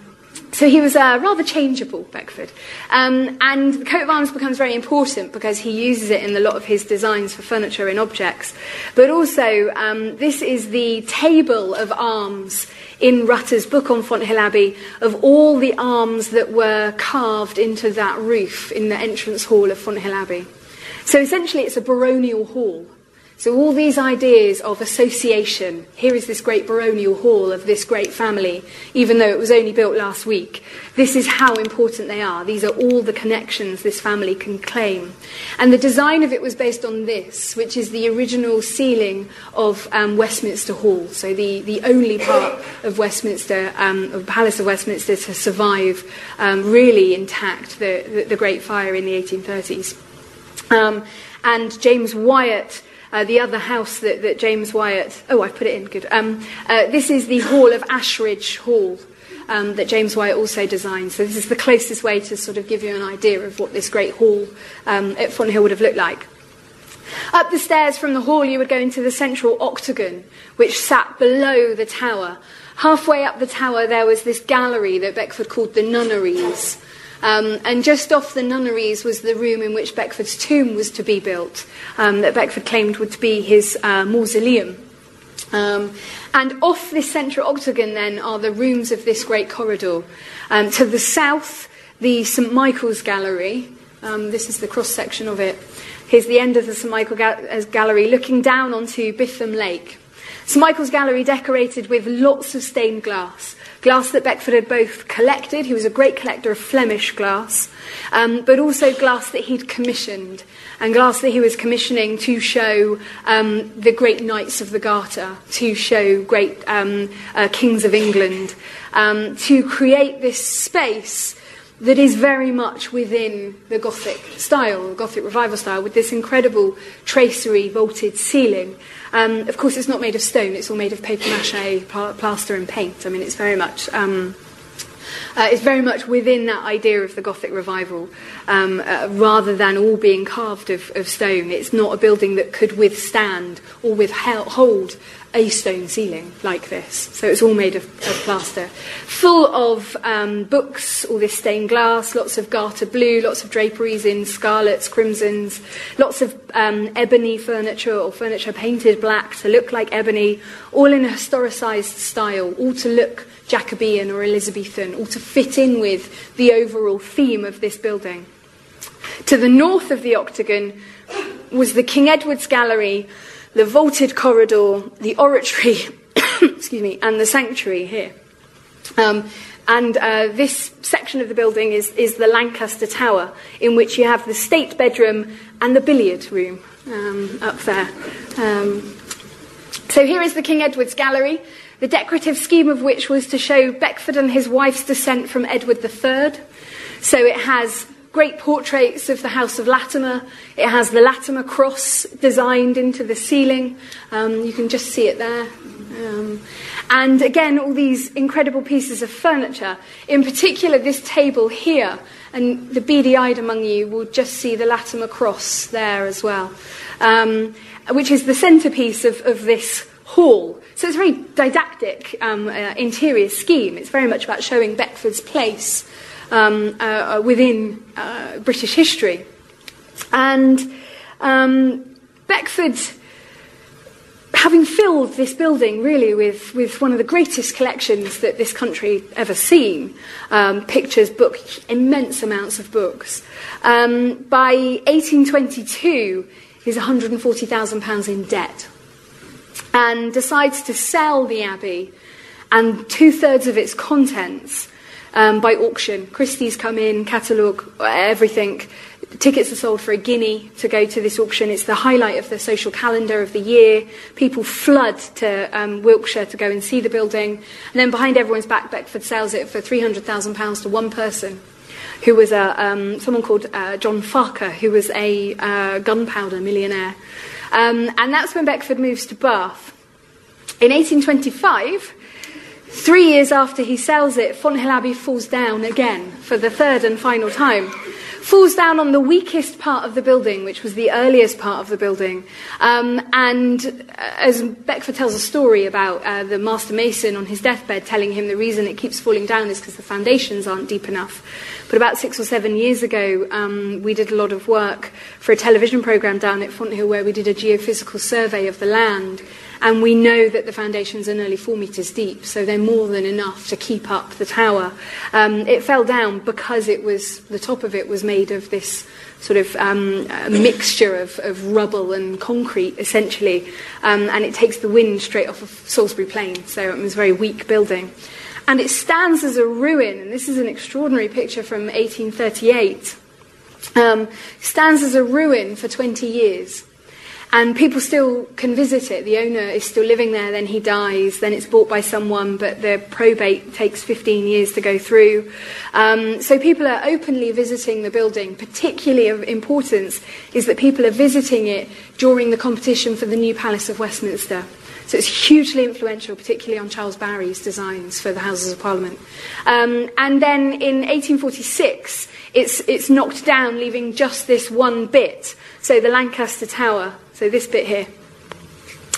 B: so he was uh, rather changeable, Beckford. Um, and the coat of arms becomes very important because he uses it in a lot of his designs for furniture and objects. But also, um, this is the table of arms in Rutter's book on Fonthill Abbey of all the arms that were carved into that roof in the entrance hall of Fonthill Abbey. So essentially, it's a baronial hall. So, all these ideas of association here is this great baronial hall of this great family, even though it was only built last week. This is how important they are. These are all the connections this family can claim. And the design of it was based on this, which is the original ceiling of um, Westminster Hall. So, the, the only part of Westminster, um, of Palace of Westminster, to survive um, really intact the, the, the, Great Fire in the 1830s. Um, and James Wyatt uh, the other house that, that, James Wyatt, oh, I've put it in, good. Um, uh, this is the Hall of Ashridge Hall. Um, that James Wyatt also designed. So, this is the closest way to sort of give you an idea of what this great hall um, at Fonthill would have looked like. Up the stairs from the hall, you would go into the central octagon, which sat below the tower. Halfway up the tower, there was this gallery that Beckford called the nunneries. Um, and just off the nunneries was the room in which Beckford's tomb was to be built, um, that Beckford claimed would be his uh, mausoleum. Um, and off this central octagon, then, are the rooms of this great corridor. Um, to the south, the St Michael's Gallery. Um, this is the cross section of it. Here's the end of the St Michael's uh, Gallery, looking down onto Bitham Lake. St Michael's Gallery decorated with lots of stained glass. Glass that Beckford had both collected, he was a great collector of Flemish glass, um, but also glass that he'd commissioned, and glass that he was commissioning to show um, the great knights of the Garter, to show great um, uh, kings of England, um, to create this space that is very much within the Gothic style, the Gothic revival style, with this incredible tracery vaulted ceiling. Um, of course, it's not made of stone, it's all made of paper mache, plaster, and paint. I mean, it's very much. Um, uh, it's very much within that idea of the Gothic revival, um, uh, rather than all being carved of, of, stone. It's not a building that could withstand or withhold a stone ceiling like this. So it's all made of, of plaster. Full of um, books, all this stained glass, lots of garter blue, lots of draperies in scarlets, crimsons, lots of um, ebony furniture or furniture painted black to look like ebony, all in a historicised style, all to look Jacobean or Elizabethan, all to fit in with the overall theme of this building. To the north of the octagon was the King Edward's Gallery, the vaulted corridor, the oratory, excuse me, and the sanctuary here. Um, and uh, this section of the building is, is the Lancaster Tower, in which you have the state bedroom and the billiard room um, up there. Um, so here is the King Edward's Gallery, the decorative scheme of which was to show Beckford and his wife's descent from Edward III. So it has great portraits of the House of Latimer. It has the Latimer cross designed into the ceiling. Um, you can just see it there. Um, and again, all these incredible pieces of furniture. In particular, this table here, and the beady eyed among you will just see the Latimer cross there as well, um, which is the centrepiece of, of this hall. So it's a very didactic um, uh, interior scheme. It's very much about showing Beckford's place um, uh, within uh, British history. And um, Beckford, having filled this building really with, with one of the greatest collections that this country ever seen um, pictures, books, immense amounts of books. Um, by 1822, he's £140,000 in debt and decides to sell the Abbey and two thirds of its contents um, by auction. Christie's come in, catalogue, everything. Tickets are sold for a guinea to go to this auction. It's the highlight of the social calendar of the year. People flood to um, Wiltshire to go and see the building. And then behind everyone's back, Beckford sells it for £300,000 to one person who was a, um, someone called uh, John Farquhar, who was a uh, gunpowder millionaire. Um, and that's when Beckford moves to Bath. In 1825, three years after he sells it, Fonthill Abbey falls down again for the third and final time. Falls down on the weakest part of the building, which was the earliest part of the building. Um, and uh, as Beckford tells a story about uh, the master mason on his deathbed telling him the reason it keeps falling down is because the foundations aren't deep enough. But about six or seven years ago, um, we did a lot of work for a television program down at Fonthill where we did a geophysical survey of the land. And we know that the foundations are nearly four metres deep, so they're more than enough to keep up the tower. Um, it fell down because it was the top of it was made of this sort of um, mixture of, of, rubble and concrete, essentially, um, and it takes the wind straight off of Salisbury Plain, so it was a very weak building. And it stands as a ruin, and this is an extraordinary picture from 1838. Um, stands as a ruin for 20 years. And people still can visit it. The owner is still living there, then he dies, then it's bought by someone, but the probate takes 15 years to go through. Um, so people are openly visiting the building. Particularly of importance is that people are visiting it during the competition for the new Palace of Westminster. So it's hugely influential, particularly on Charles Barry's designs for the Houses of Parliament. Um, and then in 1846, it's, it's knocked down, leaving just this one bit. So the Lancaster Tower, so this bit here.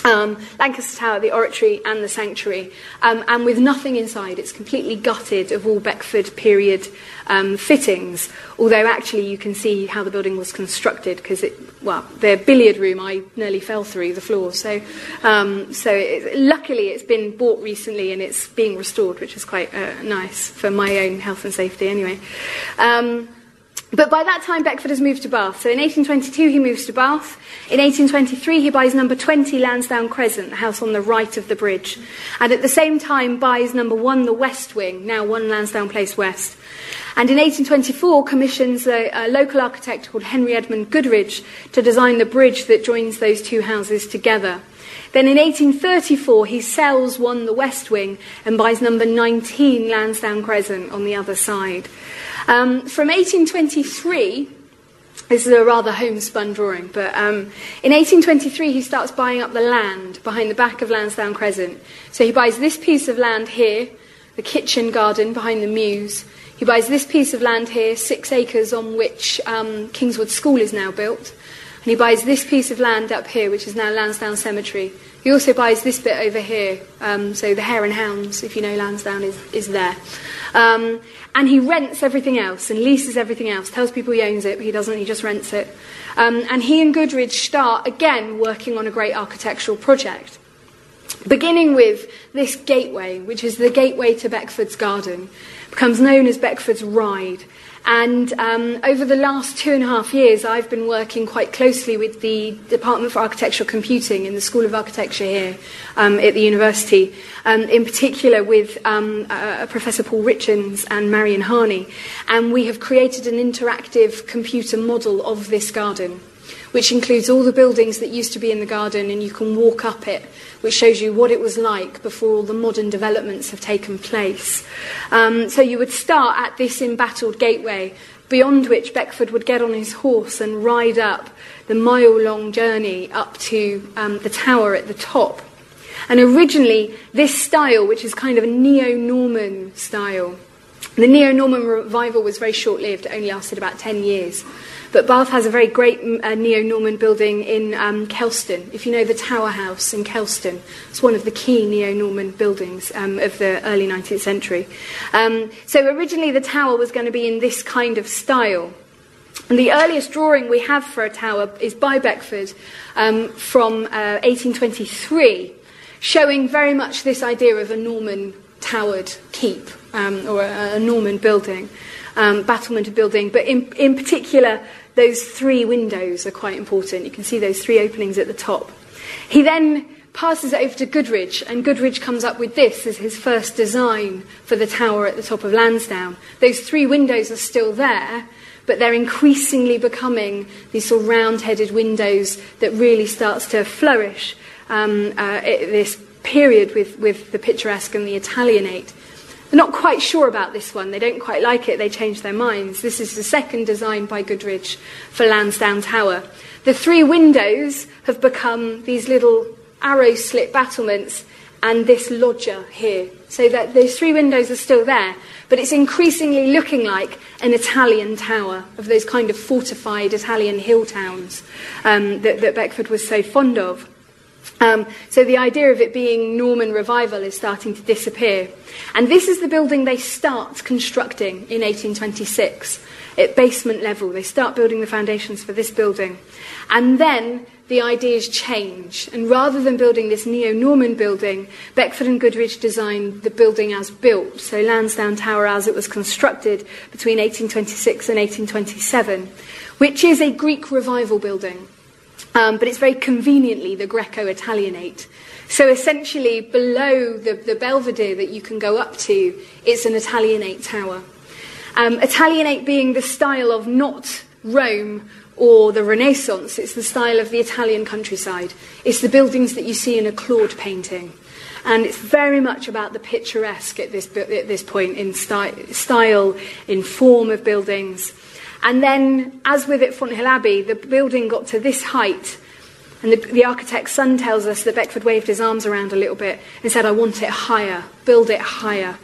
B: Um, Lancaster Tower, the oratory, and the sanctuary, um, and with nothing inside. It's completely gutted of all Beckford period um, fittings. Although actually, you can see how the building was constructed because it, well, the billiard room I nearly fell through the floor. So, um, so it, luckily, it's been bought recently and it's being restored, which is quite uh, nice for my own health and safety. Anyway. But by that time, Beckford has moved to Bath. So in 1822, he moves to Bath. In 1823, he buys number 20 Lansdowne Crescent, the house on the right of the bridge. And at the same time, buys number one, the West Wing, now one Lansdowne Place West. And in 1824, commissions a, a local architect called Henry Edmund Goodridge to design the bridge that joins those two houses together. Then in 1834, he sells one, the West Wing, and buys number 19 Lansdowne Crescent on the other side. Um, from 1823, this is a rather homespun drawing, but um, in 1823 he starts buying up the land behind the back of Lansdowne Crescent. So he buys this piece of land here, the kitchen garden behind the mews. He buys this piece of land here, six acres on which um, Kingswood School is now built. And he buys this piece of land up here, which is now Lansdowne Cemetery, He also buys this bit over here. Um, so the Hare and Hounds, if you know Lansdowne, is, is there. Um, and he rents everything else and leases everything else, tells people he owns it, but he doesn't, he just rents it. Um, and he and Goodridge start again working on a great architectural project. Beginning with this gateway, which is the gateway to Beckford's garden, becomes known as Beckford's Ride. And um, over the last two and a half years, I've been working quite closely with the Department for Architectural Computing in the School of Architecture here um, at the university, um, in particular with uh, Professor Paul Richens and Marion Harney. And we have created an interactive computer model of this garden which includes all the buildings that used to be in the garden, and you can walk up it, which shows you what it was like before all the modern developments have taken place. Um, so you would start at this embattled gateway, beyond which Beckford would get on his horse and ride up the mile long journey up to um, the tower at the top. And originally, this style, which is kind of a neo Norman style, the neo Norman revival was very short lived, it only lasted about 10 years. But Bath has a very great uh, neo Norman building in um, Kelston. If you know the Tower House in Kelston, it's one of the key neo Norman buildings um, of the early 19th century. Um, so originally the tower was going to be in this kind of style. And the earliest drawing we have for a tower is by Beckford um, from uh, 1823, showing very much this idea of a Norman towered keep um, or a, a Norman building, um, battlemented building, but in, in particular those three windows are quite important. You can see those three openings at the top. He then passes it over to Goodridge, and Goodridge comes up with this as his first design for the tower at the top of Lansdowne. Those three windows are still there, but they're increasingly becoming these sort of round-headed windows that really starts to flourish um, uh, this period with, with the picturesque and the Italianate. They're not quite sure about this one. They don't quite like it. They change their minds. This is the second design by Goodridge for Lansdowne Tower. The three windows have become these little arrow slit battlements and this loggia here. So that those three windows are still there, but it's increasingly looking like an Italian tower of those kind of fortified Italian hill towns um, that, that Beckford was so fond of. Um, so the idea of it being Norman revival is starting to disappear. And this is the building they start constructing in 1826 at basement level. They start building the foundations for this building. And then the ideas change. And rather than building this neo Norman building, Beckford and Goodridge designed the building as built, so Lansdowne Tower as it was constructed between 1826 and 1827, which is a Greek revival building. Um, but it's very conveniently the Greco Italianate. So essentially, below the, the Belvedere that you can go up to, it's an Italianate tower. Um, Italianate being the style of not Rome or the Renaissance, it's the style of the Italian countryside. It's the buildings that you see in a Claude painting. And it's very much about the picturesque at this, at this point in sty- style, in form of buildings. And then, as with at Fonthill Abbey, the building got to this height. And the, the architect's son tells us that Beckford waved his arms around a little bit and said, I want it higher, build it higher.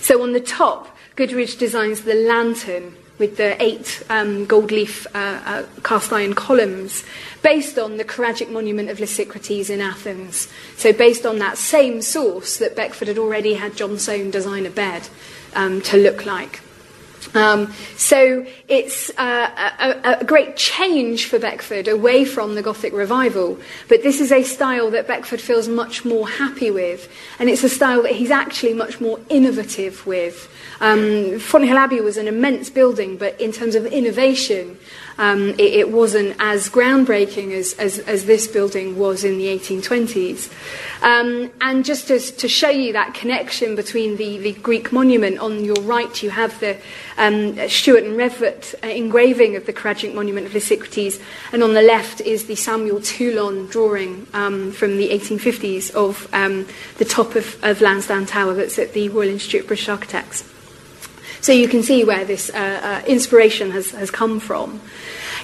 B: So on the top, Goodridge designs the lantern with the eight um, gold leaf uh, uh, cast iron columns, based on the Choragic monument of Lysicrates in Athens. So, based on that same source that Beckford had already had John Soane design a bed um, to look like. Um, so it's uh, a, a, great change for Beckford away from the Gothic revival, but this is a style that Beckford feels much more happy with, and it's a style that he's actually much more innovative with. Um, Abbey was an immense building, but in terms of innovation, um, it, it, wasn't as groundbreaking as, as, as, this building was in the 1820s. Um, and just to, to, show you that connection between the, the, Greek monument, on your right you have the um, Stuart and Revett uh, engraving of the Choragic monument of Lysicrates, and on the left is the Samuel Toulon drawing um, from the 1850s of um, the top of, of Lansdowne Tower that's at the Royal Institute of British Architects. So you can see where this uh, uh, inspiration has, has come from.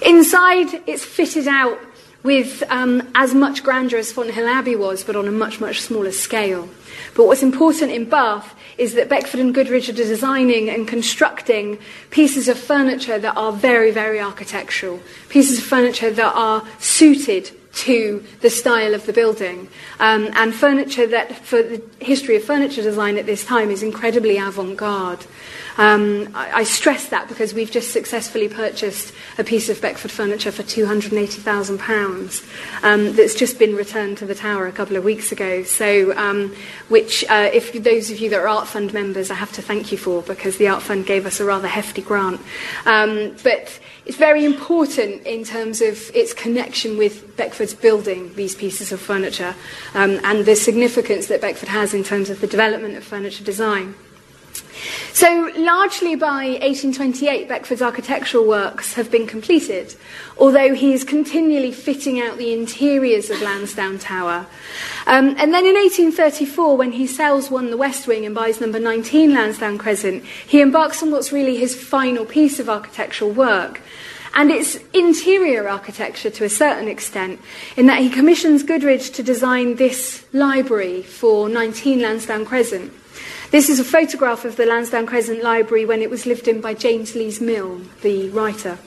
B: Inside, it's fitted out with um, as much grandeur as Fonthill Abbey was, but on a much, much smaller scale. But what's important in Bath is that Beckford and Goodridge are designing and constructing pieces of furniture that are very, very architectural, pieces of furniture that are suited to the style of the building. Um, and furniture that, for the history of furniture design at this time, is incredibly avant garde. Um, I, I, stress that because we've just successfully purchased a piece of Beckford furniture for £280,000 um, that's just been returned to the tower a couple of weeks ago. So, um, which, uh, if those of you that are Art Fund members, I have to thank you for because the Art Fund gave us a rather hefty grant. Um, but it's very important in terms of its connection with Beckford's building these pieces of furniture um, and the significance that Beckford has in terms of the development of furniture design. So, largely by 1828, Beckford's architectural works have been completed, although he is continually fitting out the interiors of Lansdowne Tower. Um, and then in 1834, when he sells one the West Wing and buys number 19 Lansdowne Crescent, he embarks on what's really his final piece of architectural work. And it's interior architecture to a certain extent, in that he commissions Goodridge to design this library for 19 Lansdowne Crescent. This is a photograph of the Lansdowne Crescent Library when it was lived in by James Lees Milne, the writer.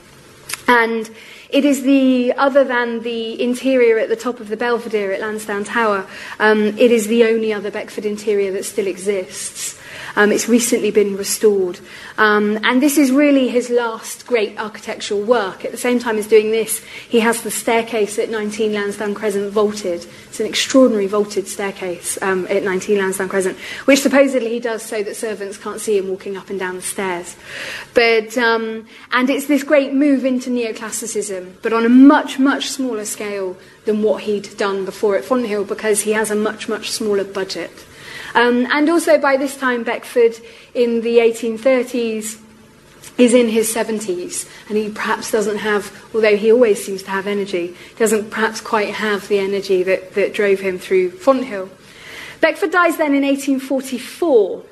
B: And it is the, other than the interior at the top of the Belvedere at Lansdowne Tower, um, it is the only other Beckford interior that still exists. Um, it's recently been restored. Um, and this is really his last great architectural work. At the same time as doing this, he has the staircase at 19 Lansdowne Crescent vaulted. It's an extraordinary vaulted staircase um, at 19 Lansdowne Crescent, which supposedly he does so that servants can't see him walking up and down the stairs. But, um, and it's this great move into neoclassicism, but on a much, much smaller scale than what he'd done before at Fonthill because he has a much, much smaller budget. Um, and also by this time, Beckford in the 1830s is in his 70s and he perhaps doesn't have, although he always seems to have energy, doesn't perhaps quite have the energy that, that drove him through Fonthill. Beckford dies then in 1844.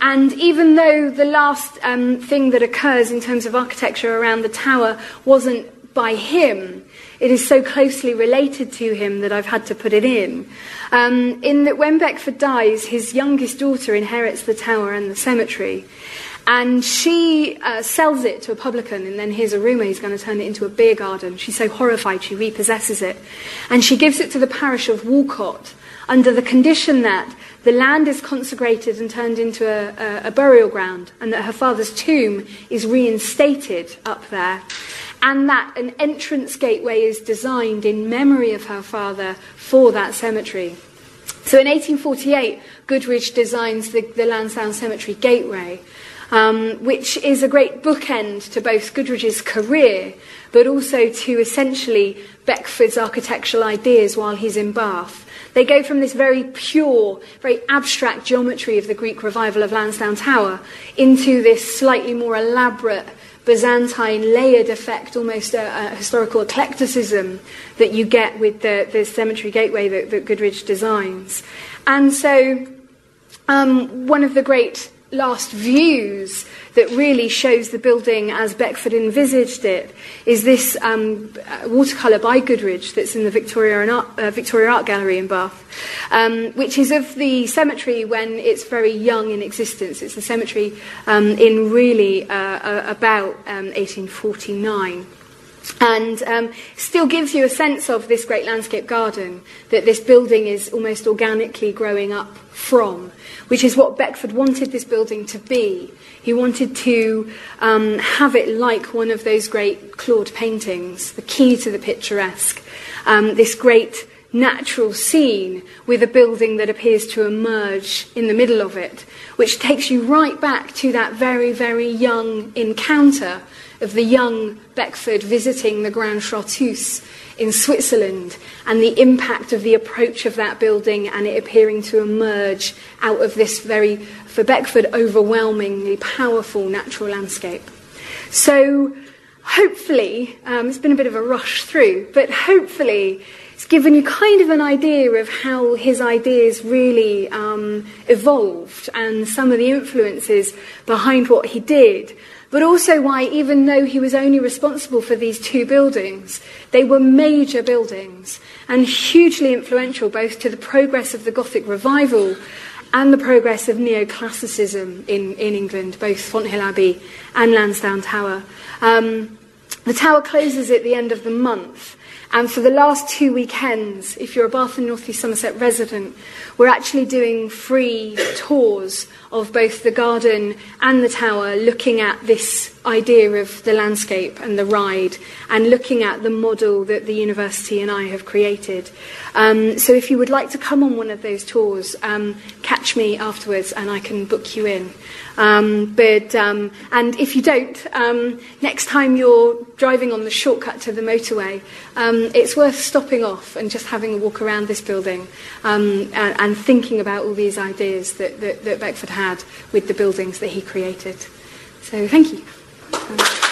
B: And even though the last um, thing that occurs in terms of architecture around the tower wasn't by him, it is so closely related to him that I've had to put it in. Um, in that when Beckford dies, his youngest daughter inherits the tower and the cemetery. And she uh, sells it to a publican, and then here's a rumour he's going to turn it into a beer garden. She's so horrified, she repossesses it. And she gives it to the parish of Walcot under the condition that the land is consecrated and turned into a, a, a burial ground, and that her father's tomb is reinstated up there and that an entrance gateway is designed in memory of her father for that cemetery. So in 1848, Goodridge designs the, the Lansdowne Cemetery Gateway, um, which is a great bookend to both Goodridge's career, but also to essentially Beckford's architectural ideas while he's in Bath. They go from this very pure, very abstract geometry of the Greek revival of Lansdowne Tower into this slightly more elaborate Byzantine layered effect, almost a, a historical eclecticism that you get with the, the cemetery gateway that, that designs. And so, um, one of the great last views that really shows the building as Beckford envisaged it is this um, watercolour by Goodridge that's in the Victoria Art, uh, Victoria Art Gallery in Bath, um, which is of the cemetery when it's very young in existence. It's the cemetery um, in really uh, about 1849 um, and um, still gives you a sense of this great landscape garden that this building is almost organically growing up from, which is what Beckford wanted this building to be. He wanted to um, have it like one of those great Claude paintings, the key to the picturesque, um, this great natural scene with a building that appears to emerge in the middle of it, which takes you right back to that very, very young encounter of the young Beckford visiting the Grande Chartreuse in Switzerland and the impact of the approach of that building and it appearing to emerge out of this very, for Beckford, overwhelmingly powerful natural landscape. So, hopefully, um, it's been a bit of a rush through, but hopefully, it's given you kind of an idea of how his ideas really um, evolved and some of the influences behind what he did but also why, even though he was only responsible for these two buildings, they were major buildings and hugely influential both to the progress of the Gothic revival and the progress of neoclassicism in, in England, both Fonthill Abbey and Lansdowne Tower. Um, the tower closes at the end of the month, And for the last two weekends, if you're a Bath and North East Somerset resident, we're actually doing free tours of both the garden and the tower, looking at this idea of the landscape and the ride, and looking at the model that the university and I have created. Um, so if you would like to come on one of those tours, um, catch me afterwards and I can book you in. Um, but um, and if you don't, um, next time you're driving on the shortcut to the motorway, um, it's worth stopping off and just having a walk around this building um, and, and thinking about all these ideas that, that, that Beckford had with the buildings that he created. So thank you. Mm -hmm.